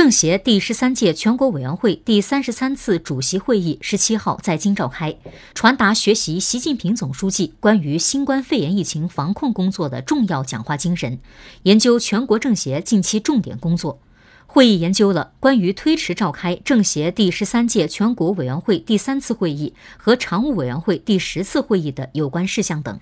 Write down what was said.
政协第十三届全国委员会第三十三次主席会议十七号在京召开传达学习习近平总书记关于新冠肺炎疫情防控工作的重要讲话精神研究全国政协近期重点工作会议研究了关于推迟召开政协第十三届全国委员会第三次会议和常务委员会第十次会议的有关事项等。